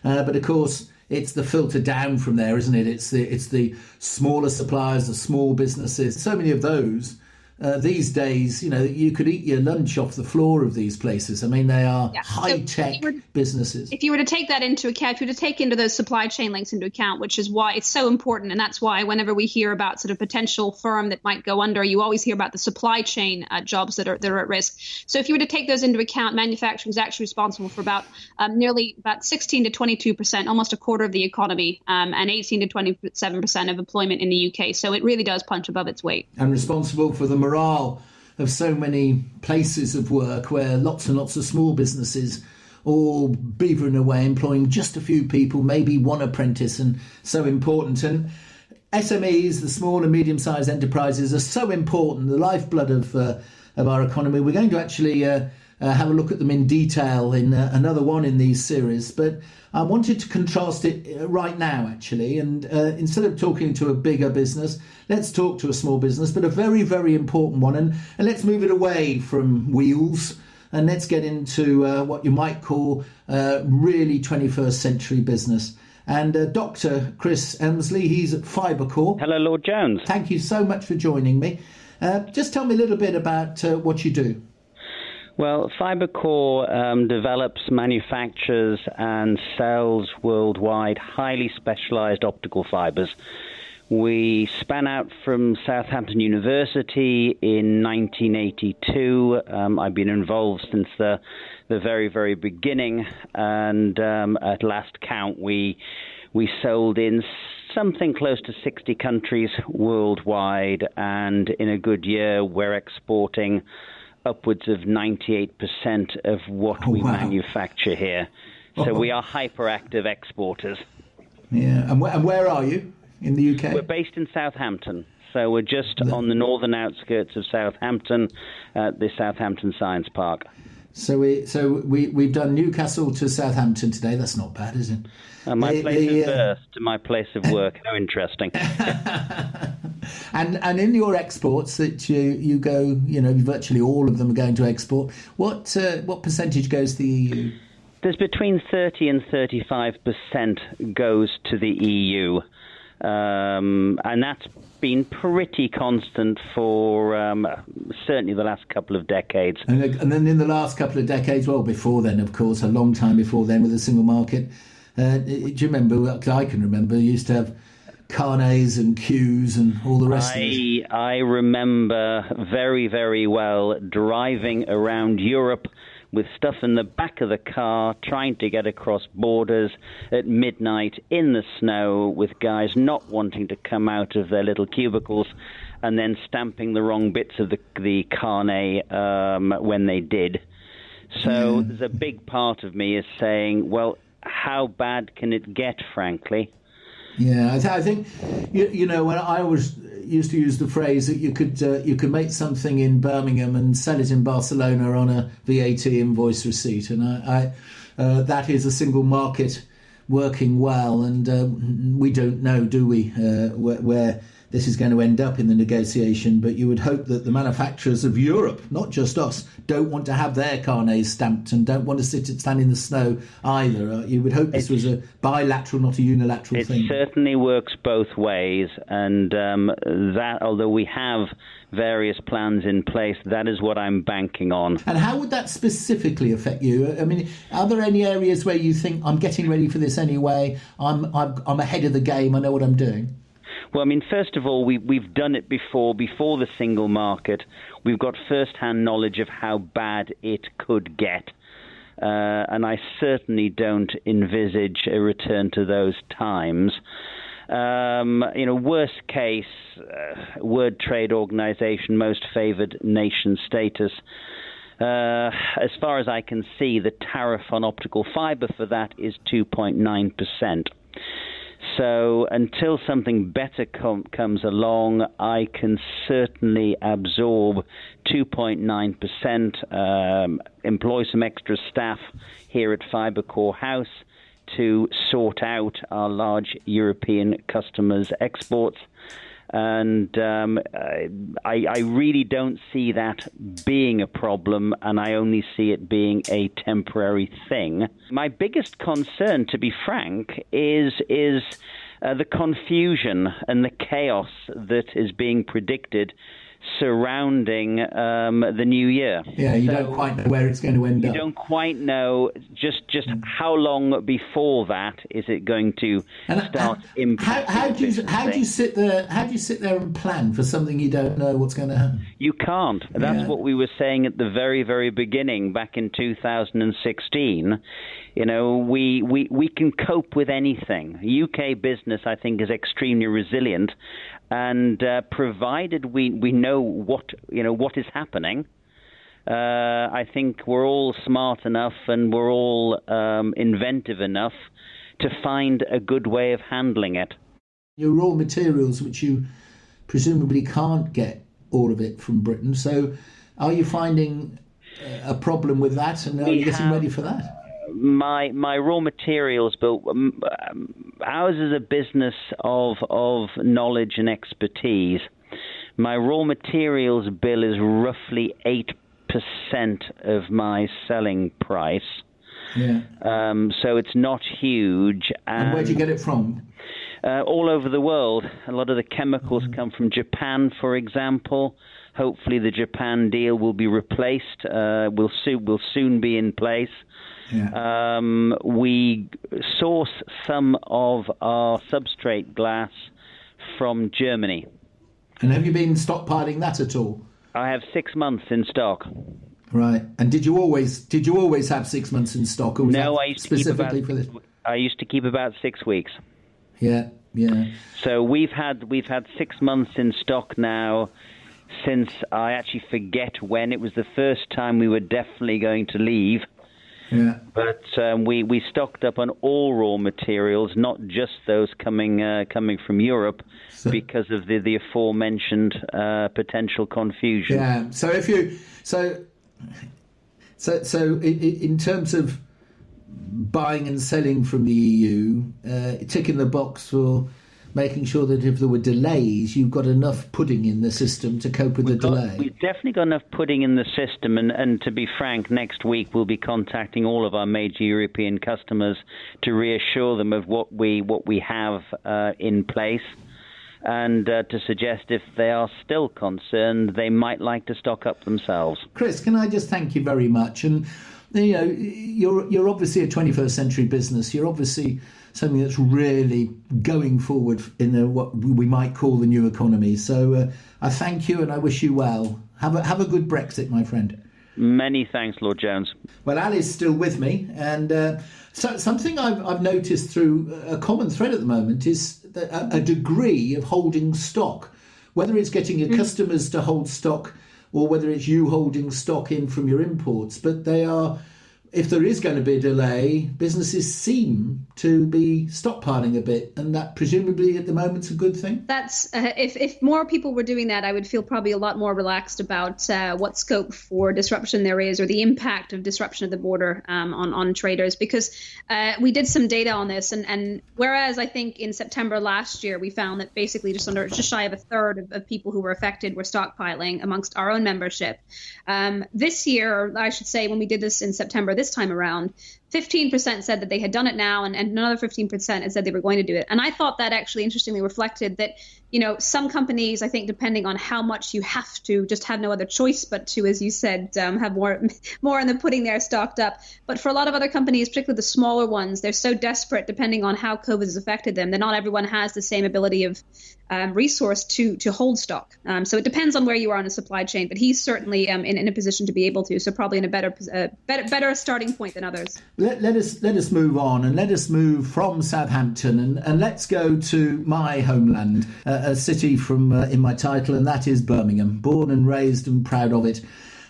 Uh, but of course, it's the filter down from there, isn't it? It's the it's the smaller suppliers, the small businesses. So many of those uh, these days, you know, you could eat your lunch off the floor of these places. I mean, they are Yeah. High tech were- businesses. if you were to take that into account, if you were to take into those supply chain links into account, which is why it's so important, and that's why whenever we hear about sort of potential firm that might go under, you always hear about the supply chain uh, jobs that are that are at risk. So if you were to take those into account, manufacturing is actually responsible for about um, nearly about 16 to 22 percent, almost a quarter of the economy, um, and 18 to 27 percent of employment in the UK. So it really does punch above its weight. and responsible for the morale of so many places of work where lots and lots of small businesses all beavering away, employing just a few people, maybe one apprentice, and so important. And SMEs, the small and medium sized enterprises, are so important, the lifeblood of, uh, of our economy. We're going to actually uh, uh, have a look at them in detail in uh, another one in these series, but I wanted to contrast it uh, right now, actually. And uh, instead of talking to a bigger business, let's talk to a small business, but a very, very important one. And, and let's move it away from wheels and let's get into uh, what you might call uh, really 21st century business. And uh, Dr. Chris Emslie, he's at Fibercore. Hello, Lord Jones. Thank you so much for joining me. Uh, just tell me a little bit about uh, what you do. Well, Fibercore um, develops, manufactures, and sells worldwide highly specialized optical fibers. We span out from Southampton University in 1982. Um, I've been involved since the the very very beginning, and um, at last count, we we sold in something close to 60 countries worldwide, and in a good year, we're exporting upwards of 98% of what Oh, we wow. manufacture here. So oh, we are hyperactive exporters. Yeah, and, wh- and where are you in the UK? We're based in Southampton. So we're just on the northern outskirts of Southampton at the Southampton Science Park. So we so we we've done Newcastle to Southampton today. That's not bad, is it? Uh, my The- place the, of uh, birth to my place of work. How interesting. And and in your exports that you you go, you know, virtually all of them are going to export. What uh, what percentage goes to the EU? There's between 30 and 35 percent goes to the EU, um, and that's been pretty constant for um, certainly the last couple of decades. And, and then in the last couple of decades, well, before then, of course, a long time before then, with the single market. Uh, do you remember? I can remember. You used to have carnets and queues and all the rest of it. I I remember very very well driving around Europe with stuff in the back of the car, trying to get across borders at midnight in the snow, with guys not wanting to come out of their little cubicles, and then stamping the wrong bits of the the carnet um, when they did. So there's a big part of me is saying, well, how bad can it get, frankly? Yeah, I, th- I think you, you know when I was used to use the phrase that you could uh, you could make something in Birmingham and sell it in Barcelona on a VAT invoice receipt, and I, I uh, that is a single market working well, and um, we don't know, do we, uh, where, where this is going to end up in the negotiation? But you would hope that the manufacturers of Europe, not just us, don't want to have their carnets stamped and don't want to sit and stand in the snow either. Uh, you would hope this was a bilateral, not a unilateral It thing. It certainly works both ways, and um, that although we have various plans in place, that is what I'm banking on. And how would that specifically affect you? I mean, are there any areas where you think I'm getting ready for this anyway? I'm I'm, I'm ahead of the game. I know what I'm doing. Well, I mean, first of all, we, we've done it before, before the single market. We've got first-hand knowledge of how bad it could get. Uh, and I certainly don't envisage a return to those times. Um, you know, worst case, uh, World Trade Organization, most favored nation status. Uh, as far as I can see, the tariff on optical fiber for that is 2.9%. So until something better com- comes along, I can certainly absorb 2.9%, um, employ some extra staff here at Fibercore House to sort out our large European customers' exports. And um, I, I really don't see that being a problem, and I only see it being a temporary thing. My biggest concern, to be frank, is is uh, the confusion and the chaos that is being predicted surrounding um, the new year. Yeah, you so don't quite know where it's going to end you up. You don't quite know just just how long before that is it going to and start impacting. How, how do you how do you sit there? How do you sit there and plan for something you don't know what's going to happen? You can't. That's yeah. what we were saying at the very very beginning back in 2016. You know, we, we, we can cope with anything. UK business, I think, is extremely resilient, and uh, provided we, we know what you know what is happening, uh, I think we're all smart enough and we're all um, inventive enough to find a good way of handling it. Your raw materials, which you presumably can't get all of it from Britain, so are you finding a problem with that, and are we you getting have, ready for that? My my raw materials, but um, ours is a business of of knowledge and expertise. My raw materials bill is roughly eight percent of my selling price. Yeah. Um, so it's not huge. And, and where do you get it from? Uh, all over the world. A lot of the chemicals mm-hmm. come from Japan, for example. Hopefully, the Japan deal will be replaced. Uh, will soon will soon be in place. Yeah. Um, we source some of our substrate glass from Germany. And have you been stockpiling that at all? I have six months in stock. Right. And did you always did you always have six months in stock? Or no, I used specifically to keep about, for this. I used to keep about six weeks. Yeah, yeah. So we've had we've had six months in stock now since I actually forget when it was the first time we were definitely going to leave. Yeah. But um, we we stocked up on all raw materials, not just those coming uh, coming from Europe, so, because of the the aforementioned uh, potential confusion. Yeah. So if you so so so in, in terms of buying and selling from the EU, uh, ticking the box for making sure that if there were delays, you've got enough pudding in the system to cope with we've the got, delay. We've definitely got enough pudding in the system, and, and to be frank, next week we'll be contacting all of our major European customers to reassure them of what we what we have uh, in place. And uh, to suggest if they are still concerned, they might like to stock up themselves. Chris, can I just thank you very much? And you know, you're you're obviously a 21st century business. You're obviously something that's really going forward in a, what we might call the new economy. So uh, I thank you and I wish you well. Have a, have a good Brexit, my friend. Many thanks, Lord Jones. Well, Ali's still with me, and uh, so, something I've, I've, noticed through a common thread at the moment is a, a degree of holding stock, whether it's getting your mm. customers to hold stock or whether it's you holding stock in from your imports, but they are if there is going to be a delay, businesses seem to be stockpiling a bit, and that presumably at the moment is a good thing. That's uh, if if more people were doing that, I would feel probably a lot more relaxed about uh, what scope for disruption there is, or the impact of disruption of the border um, on on traders. Because uh, we did some data on this, and and whereas I think in September last year we found that basically just under just shy of a third of, of people who were affected were stockpiling amongst our own membership. Um, this year, I should say, when we did this in September this time around, 15% said that they had done it now, and, and another 15% had said they were going to do it. And I thought that actually interestingly reflected that, you know, some companies, I think, depending on how much you have to, just have no other choice but to, as you said, um, have more more in the pudding there stocked up. But for a lot of other companies, particularly the smaller ones, they're so desperate, depending on how COVID has affected them, that not everyone has the same ability of um, resource to to hold stock. Um, so it depends on where you are in the supply chain. But he's certainly um, in, in a position to be able to. So probably in a better uh, better better starting point than others let, let us let us move on and let us move from Southampton and, and let's go to my homeland, uh, a city from uh, in my title, and that is Birmingham. Born and raised and proud of it.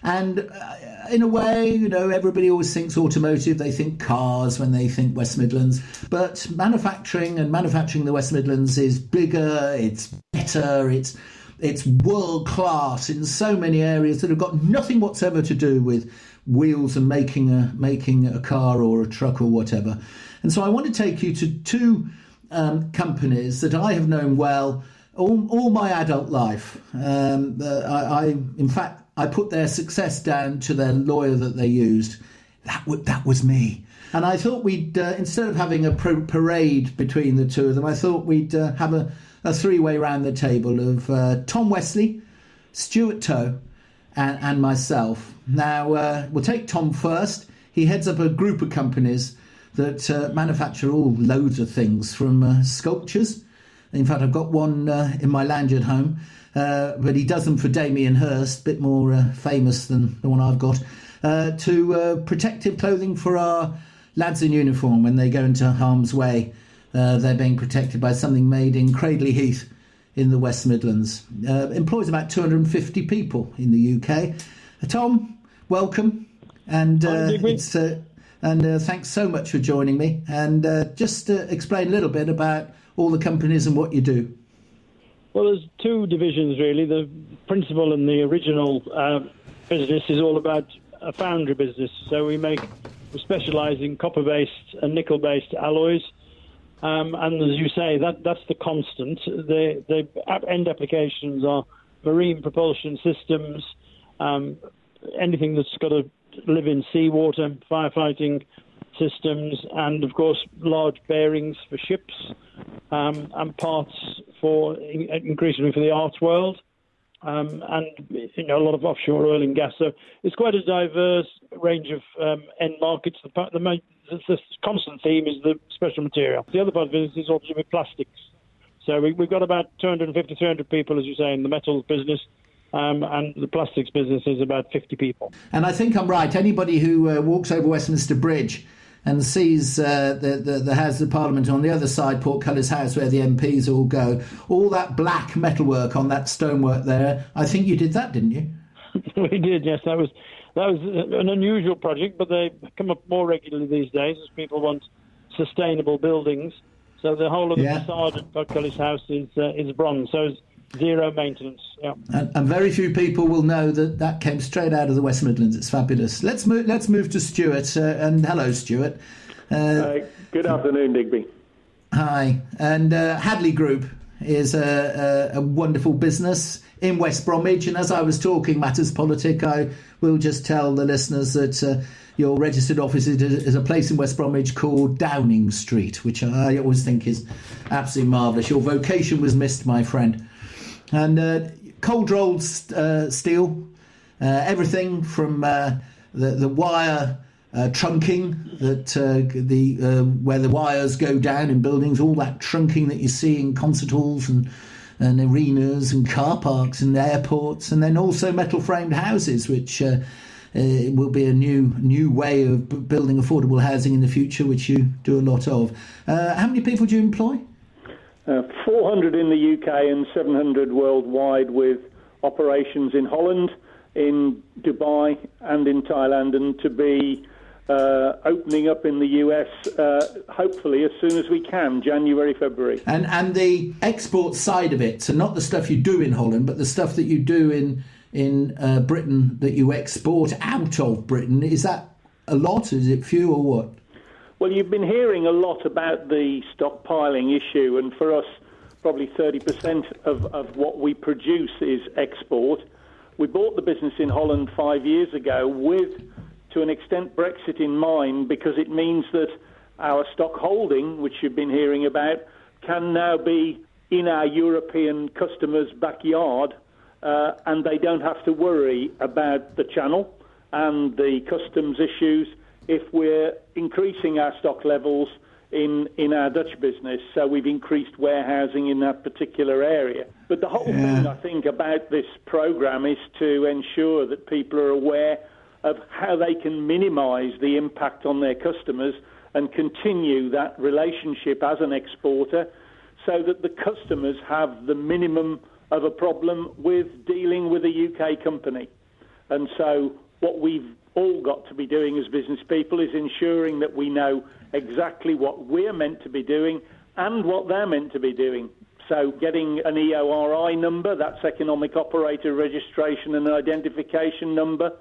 And uh, in a way, you know, everybody always thinks automotive, they think cars when they think West Midlands. But manufacturing and manufacturing the West Midlands is bigger, it's better, it's it's world class in so many areas that have got nothing whatsoever to do with wheels and making a making a car or a truck or whatever. And so I want to take you to two um, companies that I have known well all, all my adult life. Um, uh, I, I, in fact, I put their success down to their lawyer that they used. That w- that was me. And I thought we'd uh, instead of having a parade between the two of them, I thought we'd uh, have a, a three way round the table of uh, Tom Westley Stuart Towe, and, and myself. Now, uh, we'll take Tom first. He heads up a group of companies that uh, manufacture all loads of things from uh, sculptures. In fact, I've got one in my lounge at home, uh, but he does them for Damien Hirst, a bit more uh, famous than the one I've got, uh, to protective clothing for our lads in uniform when they go into harm's way. they're being protected by something made in Cradley Heath in the West Midlands. employs about 250 people in the UK. Tom, welcome. And it's and uh, thanks so much for joining me. And uh, just explain a little bit about all the companies and what you do. Well, there's two divisions really. The principal and the original uh, business is all about a foundry business. So we make, we specialise in copper-based and nickel-based alloys. Um, and as you say, that that's the constant. The the end applications are marine propulsion systems, um, anything that's got to live in seawater, firefighting systems, and of course large bearings for ships um, and parts for increasingly for the art world. Um, and you know a lot of offshore oil and gas. So it's quite a diverse range of um, end markets. The, the, the, constant theme is the special material. The other part of it is also with plastics. So we, have got about 250, 300 people, as you say, in the metals business. Um, and the plastics business is about 50 people. And I think I'm right. Anybody who uh, walks over Westminster Bridge and sees uh, the, the, the House of Parliament on the other side, Portcullis House, where the MPs all go, all that black metalwork on that stonework there. I think you did that, didn't you? we did, yes. That was that was an unusual project, but they come up more regularly these days as people want sustainable buildings. So the whole of the yeah. facade at Portcullis House is uh, is bronze. So Zero maintenance. Yeah. And, and, very few people will know that that came straight out of the West Midlands. It's fabulous. Let's move. Let's move to Stuart. Uh, and hello, Stuart. Uh, good afternoon, Digby. Hi. And uh, Hadley Group is a, a, a, wonderful business in West Bromwich. And as I was talking matters politic, I will just tell the listeners that uh, your registered office is a place in West Bromwich called Downing Street, which I always think is absolutely marvellous. Your vocation was missed, my friend. And uh, cold rolled uh, steel, uh, everything from uh, the, the wire uh, trunking that the where the wires go down in buildings, all that trunking that you see in concert halls and and arenas and car parks and airports, and then also metal framed houses, which uh, will be a new new way of building affordable housing in the future, which you do a lot of. Uh, how many people do you employ? Uh, 400 in the UK and 700 worldwide with operations in Holland, in Dubai, and in Thailand, and to be uh, opening up in the US uh, hopefully as soon as we can, January, February. And and the export side of it, so not the stuff you do in Holland, but the stuff that you do in in uh, Britain that you export out of Britain, is that a lot? Is it few or what? Well, you've been hearing a lot about the stockpiling issue, and for us, probably 30% of, of what we produce is export. We bought the business in Holland five years ago with, to an extent, Brexit in mind, because it means that our stock holding, which you've been hearing about, can now be in our European customers' backyard, uh, and they don't have to worry about the channel and the customs issues if we're increasing our stock levels in, in our Dutch business. So we've increased warehousing in that particular area. But the whole yeah. thing, I think, about this program is to ensure that people are aware of how they can minimize the impact on their customers and continue that relationship as an exporter so that the customers have the minimum of a problem with dealing with a UK company. And so what we've all got to be doing as business people is ensuring that we know exactly what we're meant to be doing and what they're meant to be doing. So, getting an EORI number, that's Economic Operator Registration and Identification Number,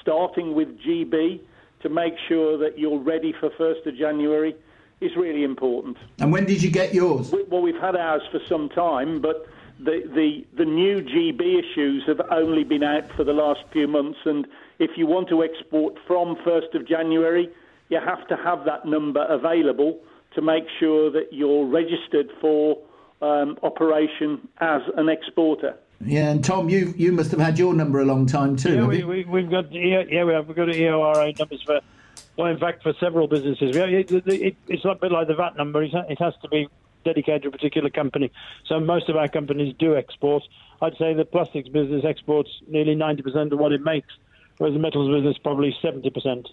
starting with GB to make sure that you're ready for 1st of January is really important. And when did you get yours? We, well, we've had ours for some time, but the, the, the new GB issues have only been out for the last few months, and if you want to export from 1st of January, you have to have that number available to make sure that you're registered for um, operation as an exporter. Yeah, and Tom, you you must have had your number a long time too. Yeah, we, we, we've got yeah, yeah, we have we've got EORI numbers for well, in fact, for several businesses. It, it, it's a bit like the VAT number. It has to be dedicated to a particular company. So most of our companies do export. I'd say the plastics business exports nearly 90% of what it makes, whereas the metals business probably 70%.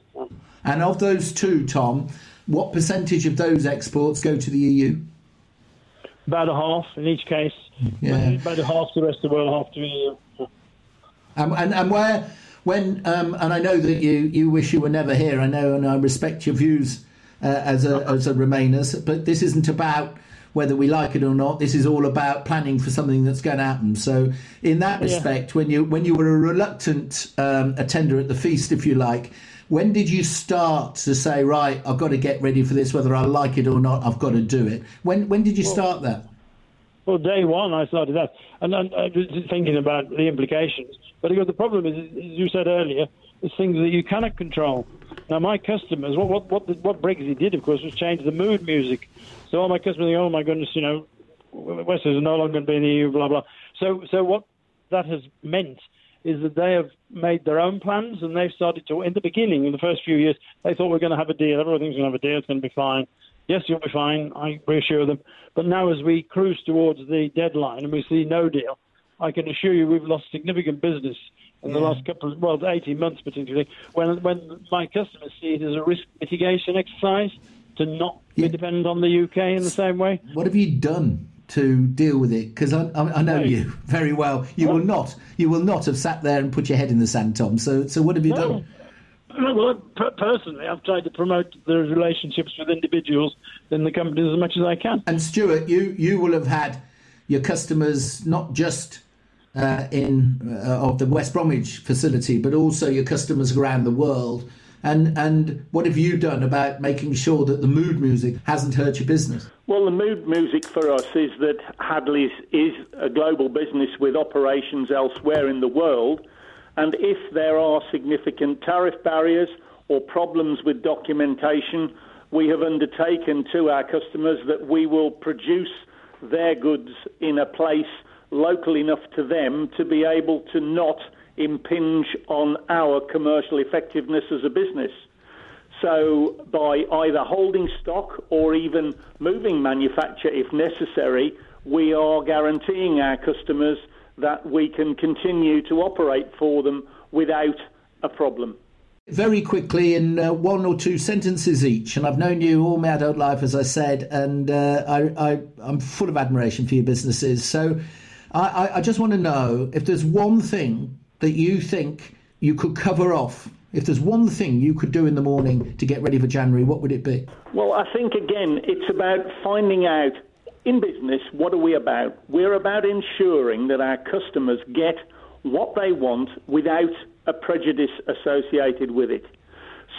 And of those two, Tom, what percentage of those exports go to the EU? About a half in each case. Yeah. About a half to the rest of the world, half to the EU. Um, and, and where when um, and I know that you, you wish you were never here. I know, and I respect your views uh, as a as a Remainers. But this isn't about whether we like it or not. This is all about planning for something that's going to happen. So, in that respect, yeah. when you when you were a reluctant um, attender at the feast, if you like, when did you start to say, right, I've got to get ready for this, whether I like it or not, I've got to do it? When when did you well, start that? Well, day one, I started that, and, I was thinking about the implications. But the problem is, as you said earlier, it's things that you cannot control. Now, my customers, what what what, what Brexit did, of course, was change the mood music. So all my customers think, oh my goodness, you know, West is no longer going to be in the EU, blah blah. So so what that has meant is that they have made their own plans and they've started to. In the beginning, in the first few years, they thought we're going to have a deal. Everything's going to have a deal. It's going to be fine. Yes, you'll be fine. I reassure them. But now, as we cruise towards the deadline and we see no deal, I can assure you we've lost significant business in the last couple of, well, 18 months particularly, when, when my customers see it as a risk mitigation exercise to not yeah. be dependent on the UK in the same way. What have you done to deal with it? Because I, I, I, know you very well. You well, will not, you will not have sat there and put your head in the sand, Tom. So, so what have you no. done? Well, personally, I've tried to promote the relationships with individuals in the companies as much as I can. And Stuart, you you will have had your customers not just uh, in uh, of the West Bromwich facility, but also your customers around the world. And and what have you done about making sure that the mood music hasn't hurt your business? Well, the mood music for us is that Hadley's is a global business with operations elsewhere in the world, and if there are significant tariff barriers or problems with documentation, we have undertaken to our customers that we will produce their goods in a place local enough to them to be able to not impinge on our commercial effectiveness as a business. So, by either holding stock or even moving manufacture if necessary, we are guaranteeing our customers that we can continue to operate for them without a problem. Very quickly, in uh, one or two sentences each, and I've known you all my adult life, as I said, and uh, I, I'm full of admiration for your businesses. So, I, I just want to know if there's one thing that you think you could cover off if there's one thing you could do in the morning to get ready for January, what would it be? Well, I think again, it's about finding out in business what are we about? We're about ensuring that our customers get what they want without a prejudice associated with it.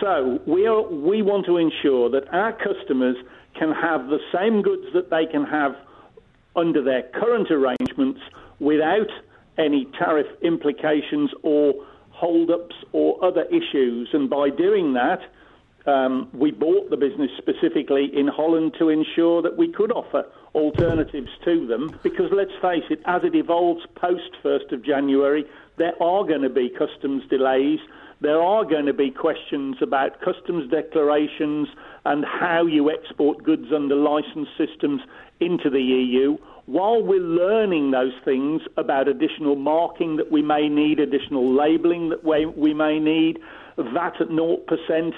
So we are, we want to ensure that our customers can have the same goods that they can have under their current arrangements without any tariff implications or hold-ups or other issues. And by doing that, um, we bought the business specifically in Holland to ensure that we could offer alternatives to them. Because let's face it, as it evolves post 1st of January, there are going to be customs delays. There are going to be questions about customs declarations and how you export goods under license systems into the EU while we're learning those things about additional marking that we may need, additional labelling that we, we may need, VAT at 0%,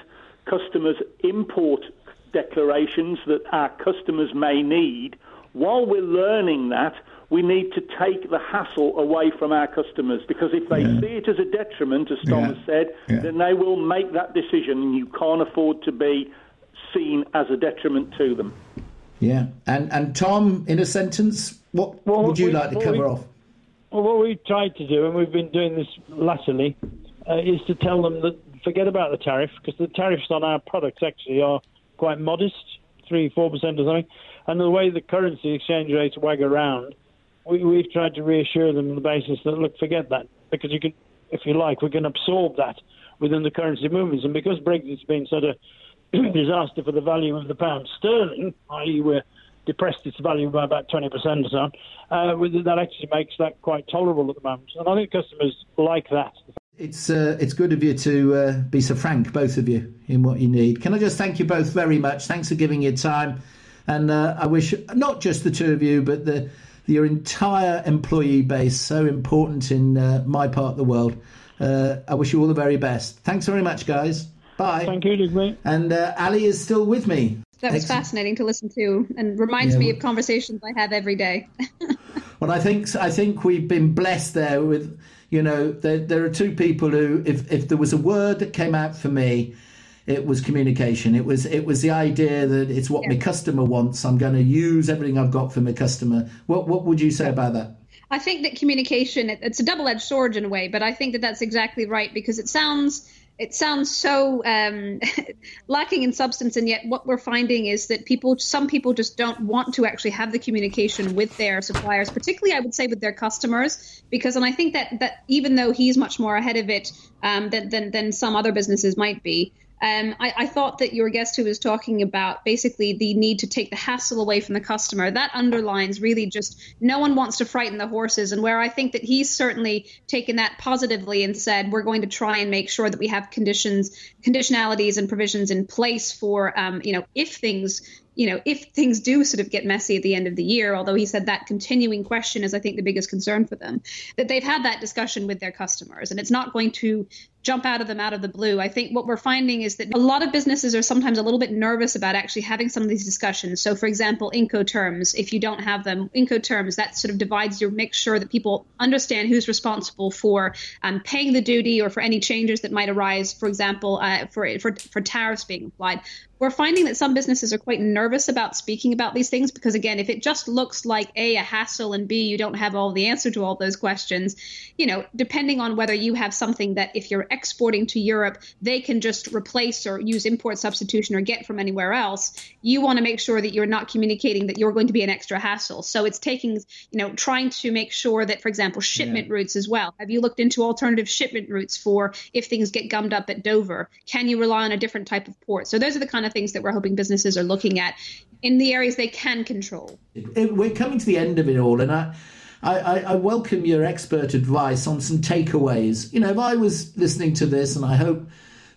customers' import declarations that our customers may need, while we're learning that, we need to take the hassle away from our customers because if they yeah. see it as a detriment, as Tom yeah. has said, yeah. then they will make that decision and you can't afford to be seen as a detriment to them. Yeah, and and Tom, in a sentence, what well, would you we, like to cover we, off? Well, what we've tried to do, and we've been doing this latterly, uh, is to tell them that forget about the tariff because the tariffs on our products actually are quite modest, three, four percent or something, and the way the currency exchange rates wag around, we, we've tried to reassure them on the basis that look, forget that because you can, if you like, we can absorb that within the currency movements, and because Brexit's been sort of disaster for the value of the pound sterling, i.e., we're depressed its value by about 20% or so. Uh, that actually makes that quite tolerable at the moment. And I think customers like that. It's uh, it's good of you to uh, be so frank, both of you, in what you need. Can I just thank you both very much? Thanks for giving your time, and uh, I wish not just the two of you, but the your entire employee base, so important in uh, my part of the world. Uh, I wish you all the very best. Thanks very much, guys. Bye. Thank you, Luke. And uh, Ali is still with me. That was Excellent. fascinating to listen to, and reminds yeah, me of conversations I have every day. well, I think I think we've been blessed there with, you know, there there are two people who, if if there was a word that came out for me, it was communication. It was it was the idea that it's what yeah. my customer wants. I'm going to use everything I've got for my customer. What what would you say about that? I think that communication it's a double edged sword in a way, but I think that that's exactly right because it sounds it sounds so um, lacking in substance, and yet what we're finding is that people, some people, just don't want to actually have the communication with their suppliers, particularly I would say with their customers, because and I think that that even though he's much more ahead of it um, than, than than some other businesses might be, um, I, I, thought that your guest who was talking about basically the need to take the hassle away from the customer, that underlines really just no one wants to frighten the horses. And where I think that he's certainly taken that positively and said, we're going to try and make sure that we have conditions, conditionalities and provisions in place for, um, you know, if things you know, if things do sort of get messy at the end of the year, although he said that continuing question is, I think, the biggest concern for them, that they've had that discussion with their customers and it's not going to jump out of them out of the blue. I think what we're finding is that a lot of businesses are sometimes a little bit nervous about actually having some of these discussions. So, for example, Incoterms, if you don't have them, Incoterms, that sort of divides your, make sure that people understand who's responsible for um, paying the duty or for any changes that might arise, for example, uh, for, for, for tariffs being applied we're finding that some businesses are quite nervous about speaking about these things because again if it just looks like a a hassle and b you don't have all the answer to all those questions you know depending on whether you have something that if you're exporting to Europe they can just replace or use import substitution or get from anywhere else you want to make sure that you're not communicating that you're going to be an extra hassle so it's taking you know trying to make sure that for example shipment yeah. routes as well have you looked into alternative shipment routes for if things get gummed up at Dover can you rely on a different type of port so those are the kind of things that we're hoping businesses are looking at in the areas they can control. We're coming to the end of it all, and I. I, I, welcome your expert advice on some takeaways. You know, if I was listening to this, and I hope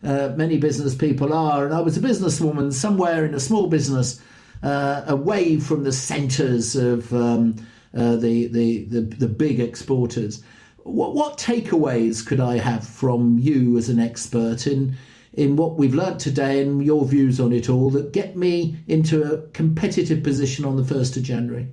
uh, many business people are, and I was a businesswoman somewhere in a small business uh, away from the centres of um, uh, the, the, the, the big exporters, what, what takeaways could I have from you as an expert in in what we've learnt today and your views on it all that get me into a competitive position on the 1st of January?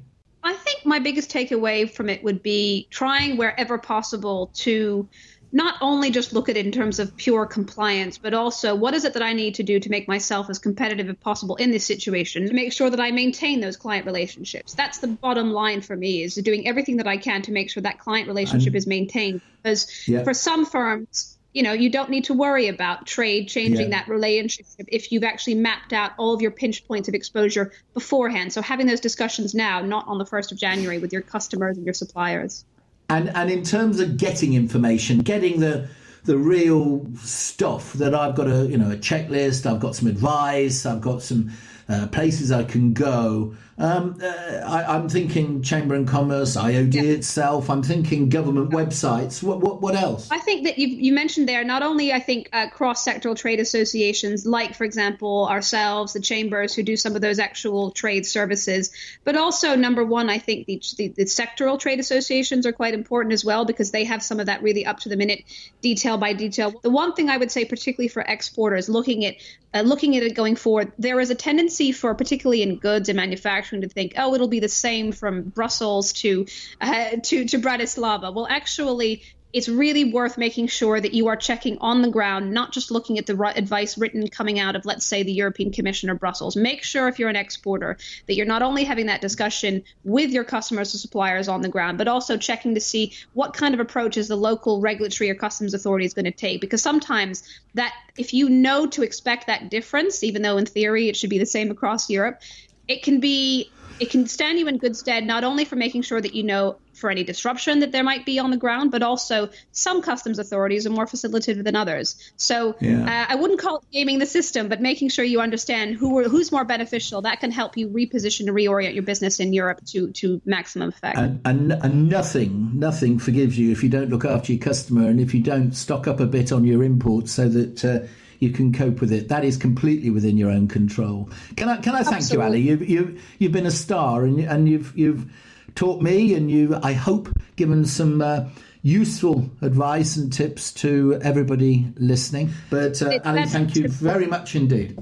Think my biggest takeaway from it would be trying wherever possible to not only just look at it in terms of pure compliance, but also what is it that I need to do to make myself as competitive as possible in this situation to make sure that I maintain those client relationships. That's the bottom line for me is doing everything that I can to make sure that client relationship and, is maintained. Because yeah. for some firms, you know, you don't need to worry about trade changing yeah. that relationship if you've actually mapped out all of your pinch points of exposure beforehand. So having those discussions now, not on the 1st of January with your customers and your suppliers. And and in terms of getting information, getting the the real stuff that I've got a you know a checklist, I've got some advice, I've got some uh, places I can go. Um, uh, I, am thinking Chamber and Commerce, IOD yeah. itself. I'm thinking government websites. What, what, what else? I think that you, you mentioned there not only I think uh, cross-sectoral trade associations, like for example ourselves, the chambers who do some of those actual trade services, but also number one, I think the, the, the sectoral trade associations are quite important as well because they have some of that really up to the minute, detail by detail. The one thing I would say, particularly for exporters, looking at uh, looking at it going forward, there is a tendency for, particularly in goods and manufacturing, to think, oh, it'll be the same from Brussels to uh, to to Bratislava. Well, actually, it's really worth making sure that you are checking on the ground, not just looking at the advice written coming out of, let's say, the European Commission or Brussels. Make sure if you're an exporter that you're not only having that discussion with your customers or suppliers on the ground, but also checking to see what kind of approach is the local regulatory or customs authority is going to take. Because sometimes that, if you know to expect that difference, even though in theory it should be the same across Europe, it can be it can stand you in good stead not only for making sure that you know for any disruption that there might be on the ground, but also some customs authorities are more facilitative than others. So yeah. uh, I wouldn't call it gaming the system, but making sure you understand who who's more beneficial. That can help you reposition and reorient your business in Europe to to maximum effect. And, and, and nothing nothing forgives you if you don't look after your customer and if you don't stock up a bit on your imports so that. Uh, you can cope with it. That is completely within your own control. Can I can I thank Absolutely. you, Ali? You've, you've you've been a star, and and you've you've taught me, and you, I hope, given some uh, useful advice and tips to everybody listening. But uh, Ali, thank you very much indeed.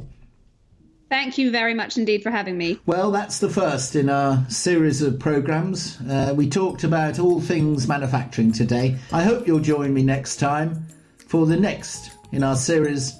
Thank you very much indeed for having me. Well, that's the first in our series of programs. Uh, we talked about all things manufacturing today. I hope you'll join me next time for the next in our series